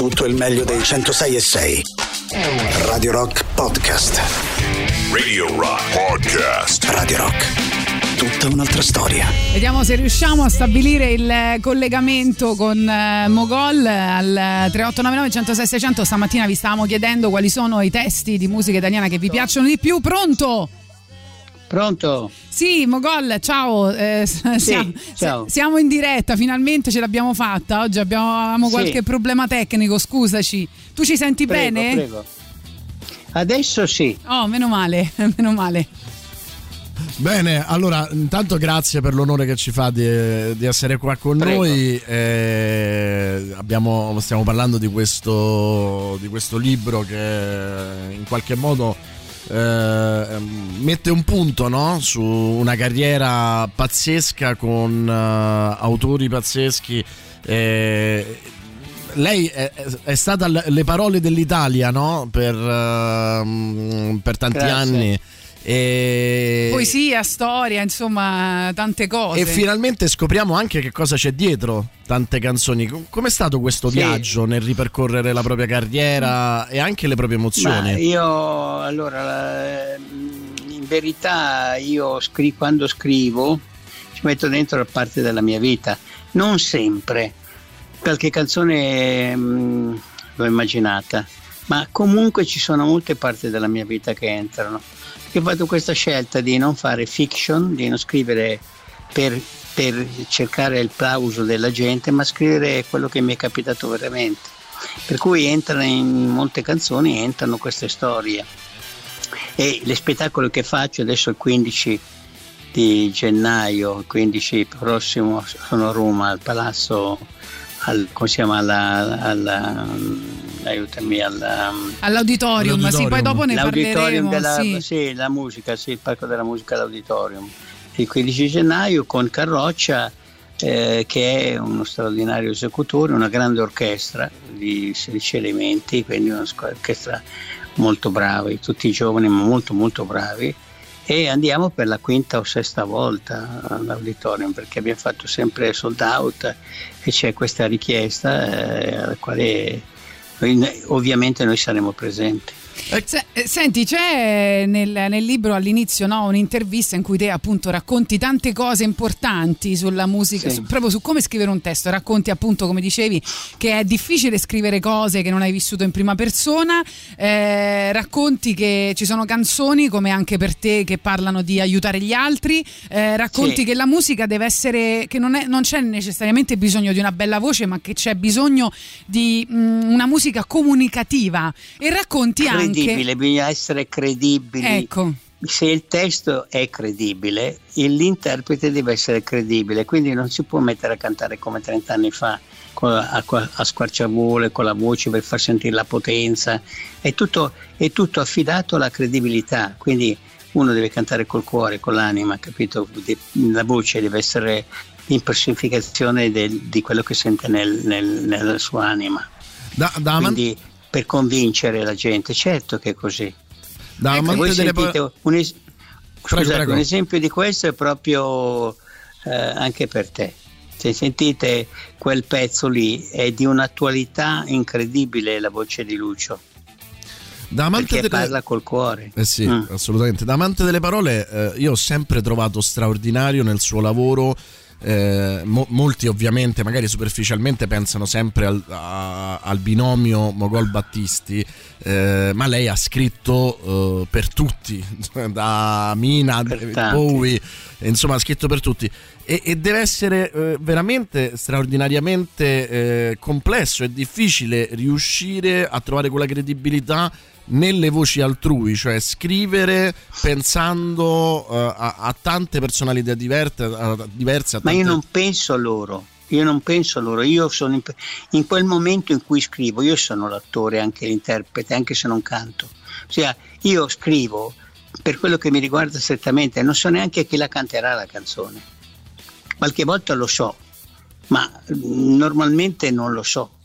tutto il meglio dei 106 e 6. Radio Rock Podcast. Radio Rock Podcast. Radio Rock. Tutta un'altra storia. Vediamo se riusciamo a stabilire il collegamento con eh, Mogol al 3899 106 600. Stamattina vi stavamo chiedendo quali sono i testi di musica italiana che vi piacciono di più. Pronto? Pronto? Sì, Mogol, ciao. Eh, Sì, siamo, ciao. siamo in diretta, finalmente ce l'abbiamo fatta. Oggi abbiamo Sì. qualche problema tecnico, scusaci. Tu ci senti Prego, bene? prego. Adesso sì. Oh, meno male, meno male. Bene, allora intanto grazie per l'onore che ci fa di, di essere qua con Prego. noi. Eh, abbiamo- stiamo parlando di questo, di questo libro che in qualche modo eh, mette un punto no? su una carriera pazzesca con eh, autori pazzeschi. Eh, lei è, è stata le parole dell'Italia no? per, ehm, per tanti Grazie. anni. E... Poesia, storia, insomma, tante cose. E finalmente scopriamo anche che cosa c'è dietro tante canzoni. Com- Com'è stato questo Sì. viaggio nel ripercorrere la propria carriera e anche le proprie Ma emozioni? io allora la- in verità io scri- quando scrivo ci metto dentro la parte della mia vita, non sempre. Qualche canzone mh, l'ho immaginata, ma comunque ci sono molte parti della mia vita che entrano. Ho fatto questa scelta di non fare fiction, di non scrivere per, per cercare il plauso della gente, ma scrivere quello che mi è capitato veramente. Per cui entrano in molte canzoni, entrano queste storie. E le spettacoli che faccio adesso il 15 di gennaio, il 15 prossimo, sono a Roma, al Palazzo, al, come si chiama, alla, alla- aiutami, alla, All'auditorium, sì, poi dopo ne l'auditorium parleremo. della sì. la musica, sì, il Parco della Musica all'Auditorium. Il 15 gennaio con Carroccia, eh, che è uno straordinario esecutore, una grande orchestra di 16 elementi, quindi un'orchestra molto brava, tutti giovani ma molto molto bravi. E andiamo per la quinta o sesta volta all'auditorium perché abbiamo fatto sempre sold out e c'è questa richiesta eh, alla quale ovviamente noi saremo presenti. Se- eh, senti, c'è nel, nel libro all'inizio no, un'intervista in cui te appunto racconti tante cose importanti sulla musica, Sì. su- proprio su come scrivere un testo. Racconti appunto, come dicevi, che è difficile scrivere cose che non hai vissuto in prima persona. eh, racconti che ci sono canzoni, come anche per te, che parlano di aiutare gli altri. eh, racconti Sì. che la musica deve essere, che non, è- non c'è necessariamente bisogno di una bella voce, ma che c'è bisogno di mm, una musica comunicativa. E racconti anche. Credibile, bisogna essere credibili. Ecco. Se il testo è credibile, il- l'interprete deve essere credibile, quindi non si può mettere a cantare come 30 anni fa con- a, a squarciavole, con la voce per far sentire la potenza, è tutto, è tutto affidato alla credibilità, quindi uno deve cantare col cuore, con l'anima, capito? De- La voce deve essere l'impersonificazione di quello che sente nel- nel- nella sua anima. Da, da Quindi per convincere la gente, certo che è così. da Ecco, voi sentite pa- un, es- Prego, scusate, prego. un esempio di questo è proprio eh, anche per te. Se sentite quel pezzo lì è di un'attualità incredibile la voce di Lucio, da amante delle- parla col cuore. Eh sì, Mm. assolutamente. Da amante delle parole, eh, io ho sempre trovato straordinario nel suo lavoro. Eh, mo- molti ovviamente, magari superficialmente, pensano sempre al, a- al binomio Mogol-Battisti, eh, ma lei ha scritto eh, per tutti, da Mina, tanti. Bowie, insomma ha scritto per tutti. E, e deve essere eh, veramente straordinariamente eh, complesso e difficile riuscire a trovare quella credibilità nelle voci altrui, cioè scrivere pensando eh, a, a tante personalità diverse, a, diverse a Ma io tante- non penso a loro, io non penso a loro, io sono in, in quel momento in cui scrivo, io sono l'attore, anche l'interprete, anche se non canto. Ossia, io scrivo per quello che mi riguarda strettamente, non so neanche chi la canterà la canzone. Qualche volta lo so, ma mm, normalmente non lo so.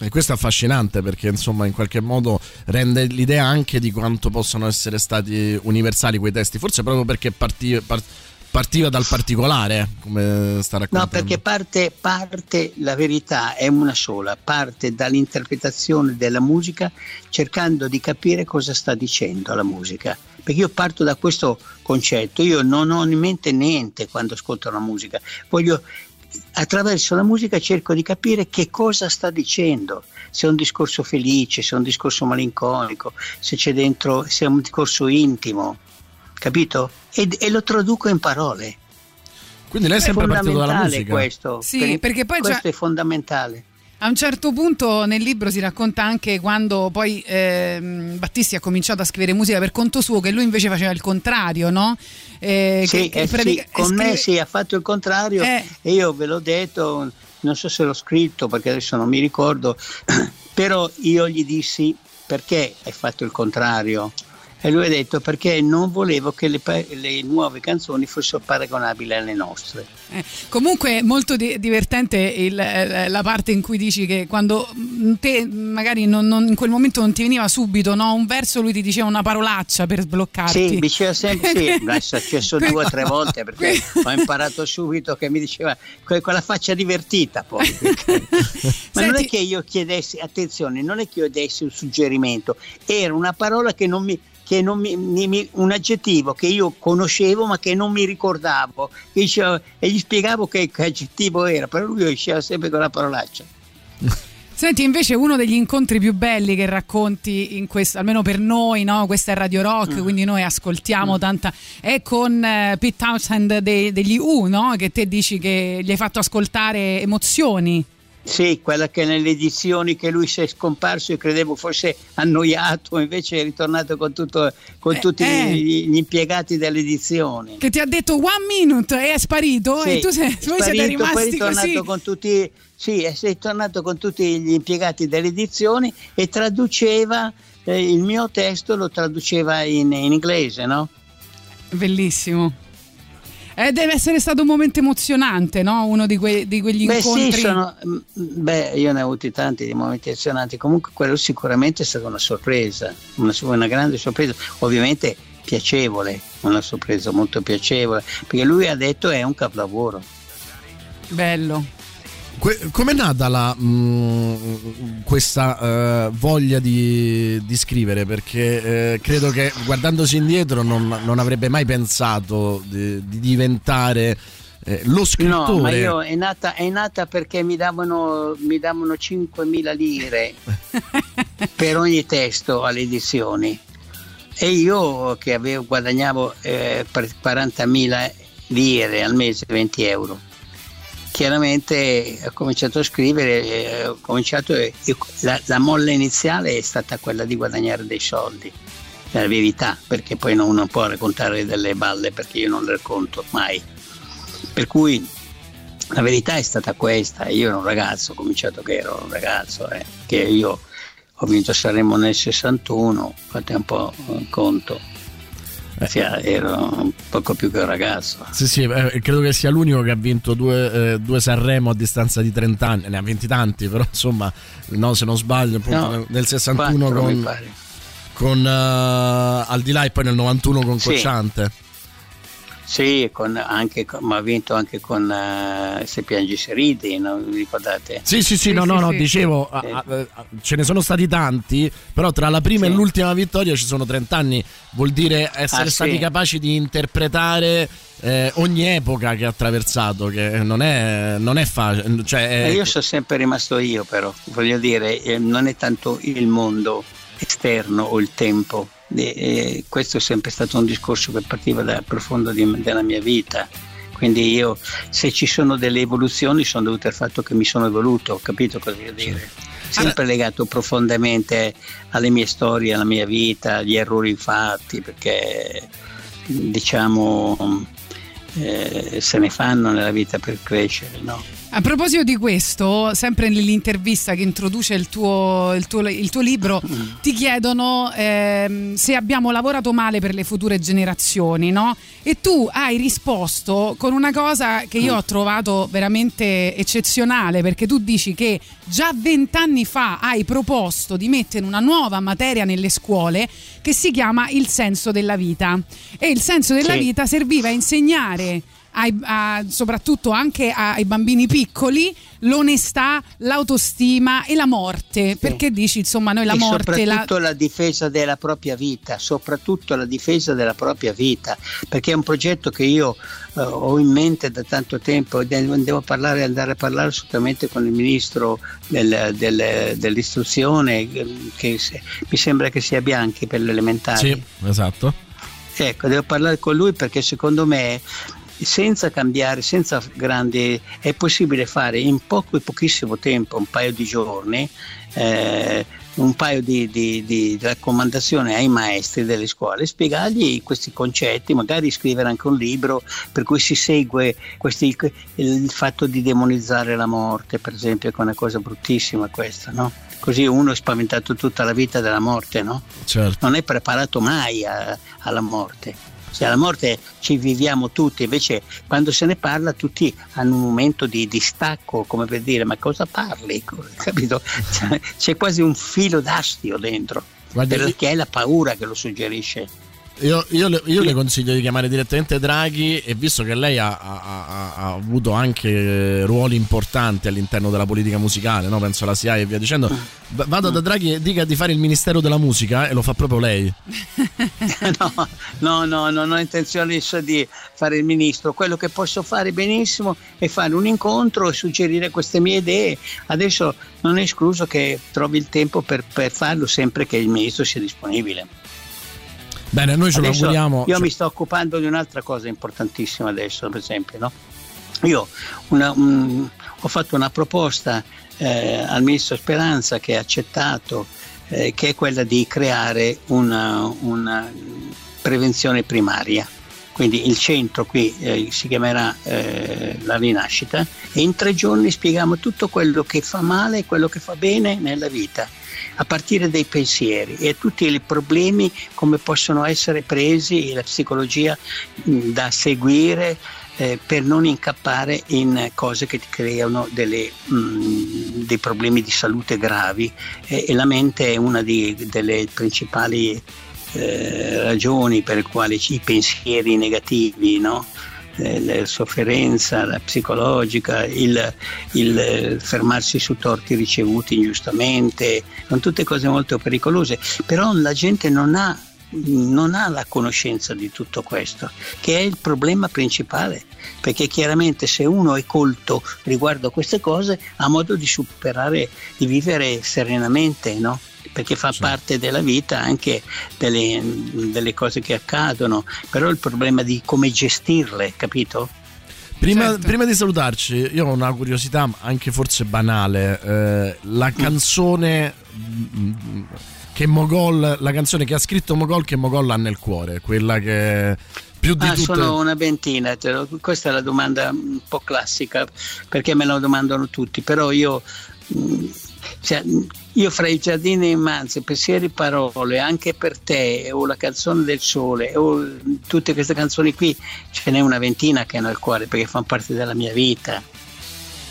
E questo è affascinante perché insomma in qualche modo rende l'idea anche di quanto possano essere stati universali quei testi, forse proprio perché parti- par- partiva dal particolare, come sta raccontando. No, perché parte, parte, la verità è una sola, parte dall'interpretazione della musica cercando di capire cosa sta dicendo la musica. Perché io parto da questo concetto, io non ho in mente niente quando ascolto la musica, voglio attraverso la musica cerco di capire che cosa sta dicendo, se è un discorso felice, se è un discorso malinconico, se c'è dentro, se è un discorso intimo, capito? E, e lo traduco in parole. Quindi lei è sempre partito dalla musica. questo. Sì, per, perché poi questo già... è fondamentale. A un certo punto nel libro si racconta anche quando poi eh, Battisti ha cominciato a scrivere musica per conto suo, che lui invece faceva il contrario, no? Eh, sì, che, che eh sì, con scrive... me sì, ha fatto il contrario eh. e io ve l'ho detto, non so se l'ho scritto perché adesso non mi ricordo, però io gli dissi perché hai fatto il contrario? E lui ha detto perché non volevo che le, le nuove canzoni fossero paragonabili alle nostre. Eh, comunque molto di- divertente il, eh, la parte in cui dici che quando mm, te magari non, non, in quel momento non ti veniva subito no, un verso, lui ti diceva una parolaccia per sbloccarti. Sì, diceva sempre sì, è successo due o tre volte perché ho imparato subito che mi diceva quella faccia divertita poi. Ma Senti, non è che io chiedessi, attenzione, non è che io dessi un suggerimento, era una parola che non mi che non mi, mi, un aggettivo che io conoscevo ma che non mi ricordavo che diceva, e gli spiegavo che, che aggettivo era, però lui usciva sempre con la parolaccia. Senti, invece uno degli incontri più belli che racconti in questo, almeno per noi, no? questa è Radio Rock, mm. quindi noi ascoltiamo mm. tanta, è con uh, Pete Townsend de, degli U, no? che te dici che gli hai fatto ascoltare emozioni. Sì, quella che nelle edizioni che lui si è scomparso io credevo fosse annoiato, invece è ritornato con, tutto, con eh, tutti eh. Gli, gli, impiegati delle edizioni. Che ti ha detto one minute e è sparito sì, e tu sei, sparito, siete rimasti poi è ritornato così. con tutti, sì, sei tornato con tutti gli impiegati delle edizioni e traduceva eh, il mio testo, lo traduceva in, in inglese, no? Bellissimo. Eh, deve essere stato un momento emozionante, no? Uno di, que- di quegli beh, incontri. Sì, sono, mm, beh, io ne ho avuti tanti di momenti emozionanti. Comunque, quello sicuramente è stata una sorpresa, una, una grande sorpresa. Ovviamente piacevole, una sorpresa molto piacevole, perché lui ha detto è un capolavoro. Bello. Come è nata la, mh, mm, questa uh, voglia di, di, scrivere? Perché eh, credo che guardandosi indietro non, non avrebbe mai pensato di, di diventare eh, lo scrittore. No, ma io è nata, è nata perché mi davano, mi davano 5.000 lire per ogni testo alle edizioni e io che avevo, guadagnavo eh, 40.000 lire al mese, 20 euro chiaramente ho cominciato a scrivere, eh, cominciato, la, la, molla iniziale è stata quella di guadagnare dei soldi, la verità, perché poi non, non può raccontare delle balle perché io non le racconto mai. Per cui la verità è stata questa, io ero un ragazzo, ho cominciato che ero un ragazzo, eh, che io ho vinto Sanremo nel 61, fate un po' conto cioè, ero un poco più che un ragazzo. Sì, sì, eh, credo che sia l'unico che ha vinto due, eh, due, Sanremo a distanza di 30 anni, ne ha vinti tanti, però insomma, no, se non sbaglio, no, nel 61 con, con uh, Al di là e poi nel 91 con sì. Cocciante. Sì, con, anche, ma ha vinto anche con uh, Se piangi se ridi, non vi ricordate? Sì, sì, sì, sì no, sì, no, no, dicevo, sì. a, a, a, ce ne sono stati tanti, però tra la prima e l'ultima vittoria ci sono 30 anni, vuol dire essere ah, stati capaci di interpretare eh, ogni epoca che ha attraversato, che non è, non è facile. Cioè, è... Io sono sempre rimasto io, però, voglio dire, eh, non è tanto il mondo esterno o il tempo e questo è sempre stato un discorso che partiva dal profondo di, della mia vita. Quindi io, se ci sono delle evoluzioni, sono dovute al fatto che mi sono evoluto, ho capito cosa voglio dire. Sempre legato profondamente alle mie storie, alla mia vita, agli errori fatti, perché diciamo eh, se ne fanno nella vita per crescere, no? A proposito di questo, sempre nell'intervista che introduce il tuo, il tuo, il tuo libro, ti chiedono ehm, se abbiamo lavorato male per le future generazioni, no? E tu hai risposto con una cosa che io ho trovato veramente eccezionale, perché tu dici che già vent'anni fa hai proposto di mettere una nuova materia nelle scuole che si chiama il senso della vita. E il senso della Sì. vita serviva a insegnare ai- a- soprattutto anche ai bambini piccoli l'onestà, l'autostima e la morte. Perché dici insomma noi la e morte la... soprattutto la... difesa della propria vita, soprattutto la difesa della propria vita, perché è un progetto che io eh, ho in mente da tanto tempo e de- devo parlare, andare a parlare assolutamente con il ministro del- del- dell'istruzione, che se- mi sembra che sia Bianchi per l'elementare. Sì, esatto. Ecco, devo parlare con lui perché secondo me senza cambiare, senza grandi, è possibile fare in poco pochissimo tempo, un paio di giorni, eh, un paio di, di- di raccomandazioni ai maestri delle scuole, spiegargli questi concetti, magari scrivere anche un libro per cui si segue questi- il fatto di demonizzare la morte, per esempio, che è una cosa bruttissima questa, no? Così uno è spaventato tutta la vita della morte, no? Certo. non è preparato mai a- alla morte. Cioè, alla morte ci viviamo tutti, invece quando se ne parla tutti hanno un momento di distacco, come per dire ma cosa parli? Capito? Cioè, c'è quasi un filo d'astio dentro, Guardi, perché è la paura che lo suggerisce. Io, io le, io le consiglio di chiamare direttamente Draghi e visto che lei ha, ha- ha- avuto anche ruoli importanti all'interno della politica musicale, no? penso alla SIAE e via dicendo, v- vada da Draghi e dica di fare il Ministero della Musica e lo fa proprio lei. no, no, no, non ho intenzione adesso di fare il ministro. Quello che posso fare benissimo è fare un incontro e suggerire queste mie idee. Adesso non è escluso che trovi il tempo per, per farlo sempre che il ministro sia disponibile. Bene, noi ce lo auguriamo. Io mi sto occupando di un'altra cosa importantissima adesso, per esempio. no? Io una- un- ho fatto una proposta eh, al ministro Speranza che ha accettato, eh, che è quella di creare una, una prevenzione primaria. Quindi il centro qui eh, si chiamerà eh, La Rinascita e in tre giorni spieghiamo tutto quello che fa male e quello che fa bene nella vita a partire dai pensieri e tutti i problemi come possono essere presi la psicologia mh, da seguire eh, per non incappare in cose che ti creano delle, mh, dei problemi di salute gravi. E, e la mente è una di- delle principali eh, ragioni per le quali i pensieri negativi, no? Eh, la sofferenza la psicologica, il, il, eh, fermarsi su torti ricevuti ingiustamente, sono tutte cose molto pericolose, però la gente non ha, non ha la conoscenza di tutto questo, che è il problema principale, perché chiaramente se uno è colto riguardo a queste cose ha modo di superare, di vivere serenamente, no? Perché fa parte della vita anche delle, delle cose che accadono, però il problema di come gestirle, capito? Prima, Certo. prima di salutarci, io ho una curiosità anche forse banale. eh, la canzone mm, che Mogol, la canzone che ha scritto Mogol, che Mogol ha nel cuore, quella che più di Ah, tutte. sono una ventina, questa è la domanda un po' classica perché me la domandano tutti, però io, mh, cioè, io fra i giardini immanzi, pensieri, parole, anche per te, o la canzone del sole, o tutte queste canzoni qui, ce n'è una ventina che hanno il cuore perché fanno parte della mia vita.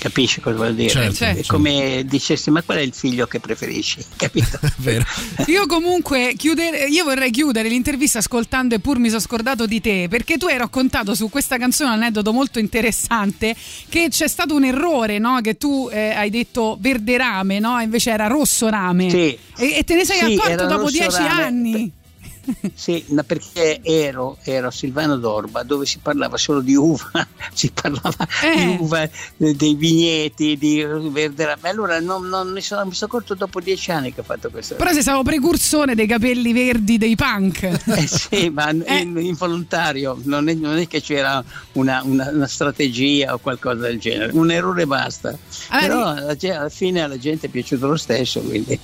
Capisci cosa vuol dire? Certo, Certo. È come dicessi, ma qual è il figlio che preferisci? Capito? Vero. Io comunque chiudere, io vorrei chiudere l'intervista ascoltando e pur mi sono scordato di te perché tu hai raccontato su questa canzone un aneddoto molto interessante che c'è stato un errore no? che tu eh, hai detto verde rame no? invece era rosso rame Sì. e, e te ne sei Sì, accorto dopo dieci rame. anni Sì, ma perché ero, ero a Silvano d'Orba dove si parlava solo di uva, si parlava Eh. di uva, dei vigneti, di verde rame. Allora non, non mi, sono, mi sono accorto dopo dieci anni che ho fatto questo. però sei stato precursore dei capelli verdi dei punk Eh sì, ma Eh. in- involontario, non è, non è che c'era una, una- una strategia o qualcosa del genere, un errore basta. Allora, Però alla, alla fine alla gente è piaciuto lo stesso, quindi.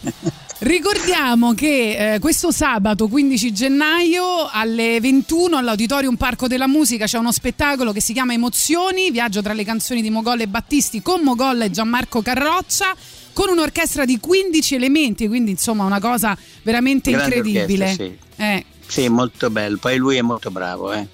Ricordiamo che eh, questo sabato 15 gennaio alle 21 all'Auditorium Parco della Musica c'è uno spettacolo che si chiama Emozioni, viaggio tra le canzoni di Mogol e Battisti con Mogol e Gianmarco Carroccia con un'orchestra di 15 elementi, quindi insomma una cosa veramente Grande incredibile. sì. Eh, Sì, molto bello. Poi lui è molto bravo. eh.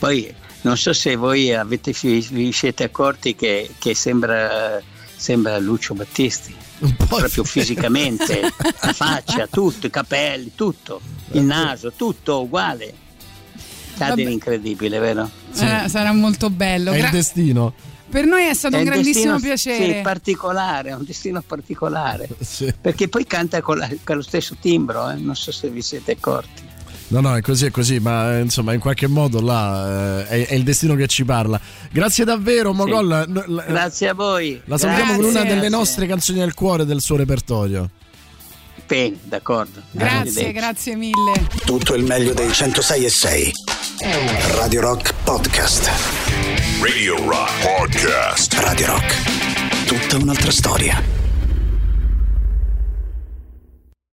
Poi non so se voi avete, vi siete accorti che, che sembra, sembra Lucio Battisti, proprio sì. fisicamente, la faccia, tutto, i capelli, tutto, il naso, tutto uguale. Vabbè. Cade incredibile, vero? eh, sarà molto bello. È il Gra- destino. per noi è stato È un un grandissimo destino, piacere. Sì, particolare, è un destino particolare. Sì. Perché poi canta con, la- con lo stesso timbro, eh, non so se vi siete accorti. No, no, è così, è così, ma eh, insomma, in qualche modo là eh, è, è il destino che ci parla. Grazie davvero, Mogol. No, la- Grazie a voi. La salutiamo con Grazie. una delle Grazie. nostre canzoni del cuore del suo repertorio. Bene, d'accordo. Grazie, Arrivederci. grazie mille. Tutto il meglio dei 106 e 6. Radio Rock Podcast. Radio Rock Podcast. Radio Rock. Tutta un'altra storia.